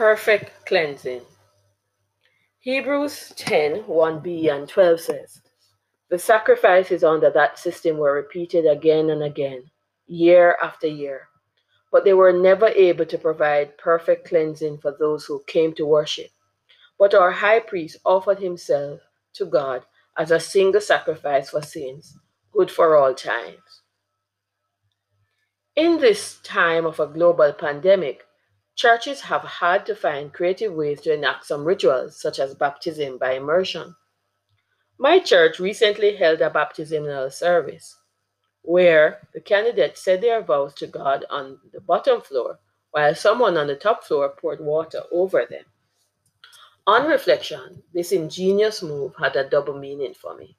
perfect cleansing. Hebrews 10 1b and 12 says, The sacrifices under that system were repeated again and again, year after year, but they were never able to provide perfect cleansing for those who came to worship. But our high priest offered himself to God as a single sacrifice for sins, good for all times. In this time of a global pandemic, Churches have had to find creative ways to enact some rituals, such as baptism by immersion. My church recently held a baptismal service where the candidates said their vows to God on the bottom floor, while someone on the top floor poured water over them. On reflection, this ingenious move had a double meaning for me.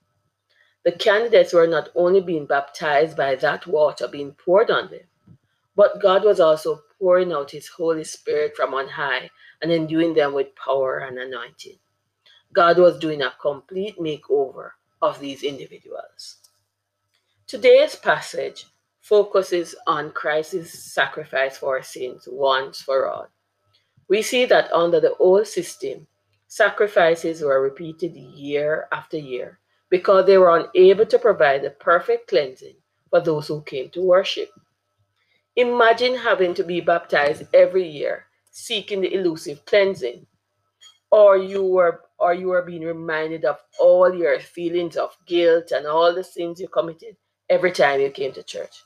The candidates were not only being baptized by that water being poured on them, but God was also pouring out his Holy Spirit from on high and enduing them with power and anointing. God was doing a complete makeover of these individuals. Today's passage focuses on Christ's sacrifice for our sins once for all. We see that under the old system, sacrifices were repeated year after year because they were unable to provide the perfect cleansing for those who came to worship. Imagine having to be baptized every year, seeking the elusive cleansing. Or you were or you are being reminded of all your feelings of guilt and all the sins you committed every time you came to church.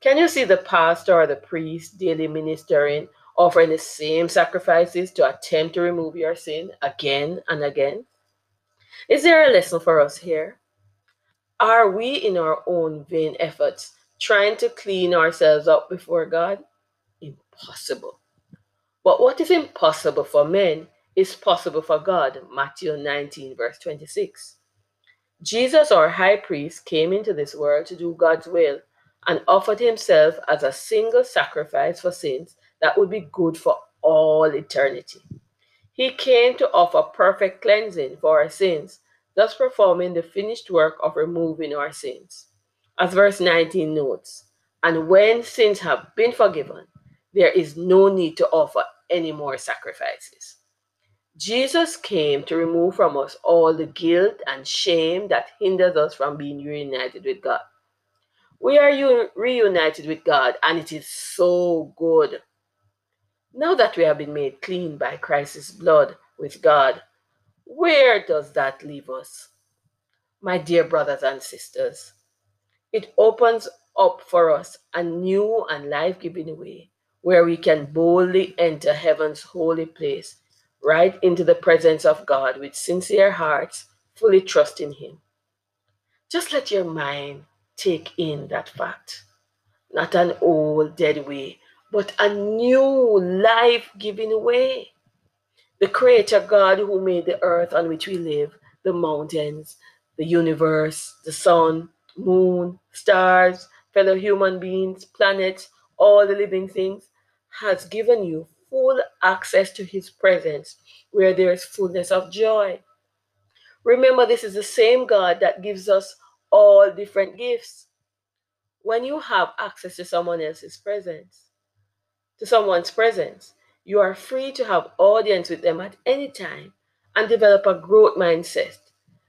Can you see the pastor or the priest daily ministering, offering the same sacrifices to attempt to remove your sin again and again? Is there a lesson for us here? Are we in our own vain efforts trying to clean ourselves up before God? Impossible. But what is impossible for men is possible for God. Matthew 19, verse 26. Jesus, our high priest, came into this world to do God's will and offered himself as a single sacrifice for sins that would be good for all eternity. He came to offer perfect cleansing for our sins, thus performing the finished work of removing our sins. As verse 19 notes, and when sins have been forgiven, there is no need to offer any more sacrifices. Jesus came to remove from us all the guilt and shame that hinders us from being reunited with God. We are reunited with God, and it is so good. Now that we have been made clean by Christ's blood with God, where does that leave us? My dear brothers and sisters, it opens up for us a new and life giving way where we can boldly enter heaven's holy place, right into the presence of God with sincere hearts, fully trusting Him. Just let your mind take in that fact. Not an old dead way, but a new life giving way. The Creator God who made the earth on which we live, the mountains, the universe, the sun, moon, stars, fellow human beings, planets, all the living things, has given you full access to his presence where there is fullness of joy. Remember, this is the same God that gives us all different gifts. When you have access to someone else's presence, to someone's presence, you are free to have audience with them at any time and develop a growth mindset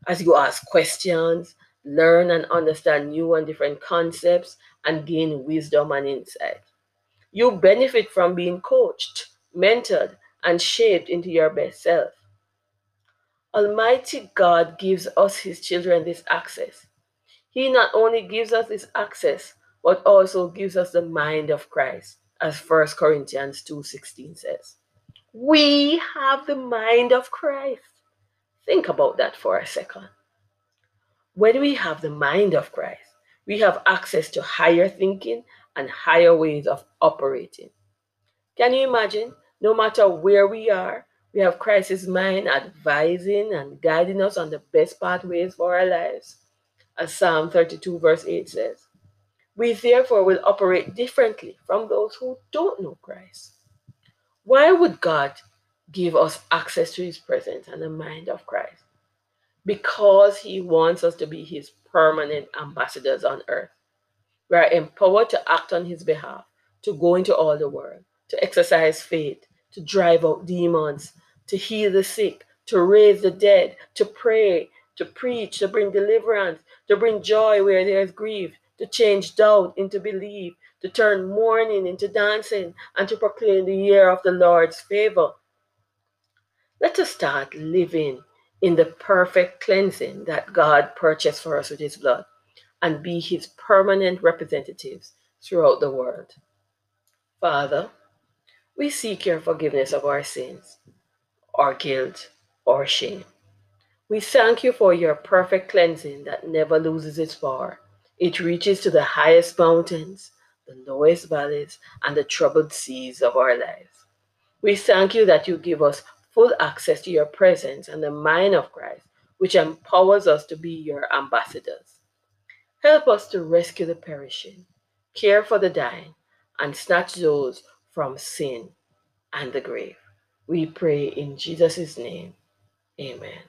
as you ask questions, learn and understand new and different concepts, and gain wisdom and insight. You benefit from being coached, mentored, and shaped into your best self. Almighty God gives us, His children, this access. He not only gives us this access, but also gives us the mind of Christ, as 1 Corinthians 2:16 says. We have the mind of Christ. Think about that for a second. When we have the mind of Christ, we have access to higher thinking and higher ways of operating. Can you imagine? No matter where we are, we have Christ's mind advising and guiding us on the best pathways for our lives. As Psalm 32, verse 8 says, we therefore will operate differently from those who don't know Christ. Why would God give us access to his presence and the mind of Christ? Because he wants us to be his permanent ambassadors on earth. We are empowered to act on his behalf, to go into all the world, to exercise faith, to drive out demons, to heal the sick, to raise the dead, to pray, to preach, to bring deliverance, to bring joy where there is grief, to change doubt into belief, to turn mourning into dancing, and to proclaim the year of the Lord's favor. Let us start living in the perfect cleansing that God purchased for us with His blood and be His permanent representatives throughout the world. Father, we seek your forgiveness of our sins, our guilt, or shame. We thank you for your perfect cleansing that never loses its power. It reaches to the highest mountains, the lowest valleys, and the troubled seas of our lives. We thank you that you give us full access to your presence and the mind of Christ, which empowers us to be your ambassadors. Help us to rescue the perishing, care for the dying, and snatch those from sin and the grave. We pray in Jesus' name. Amen.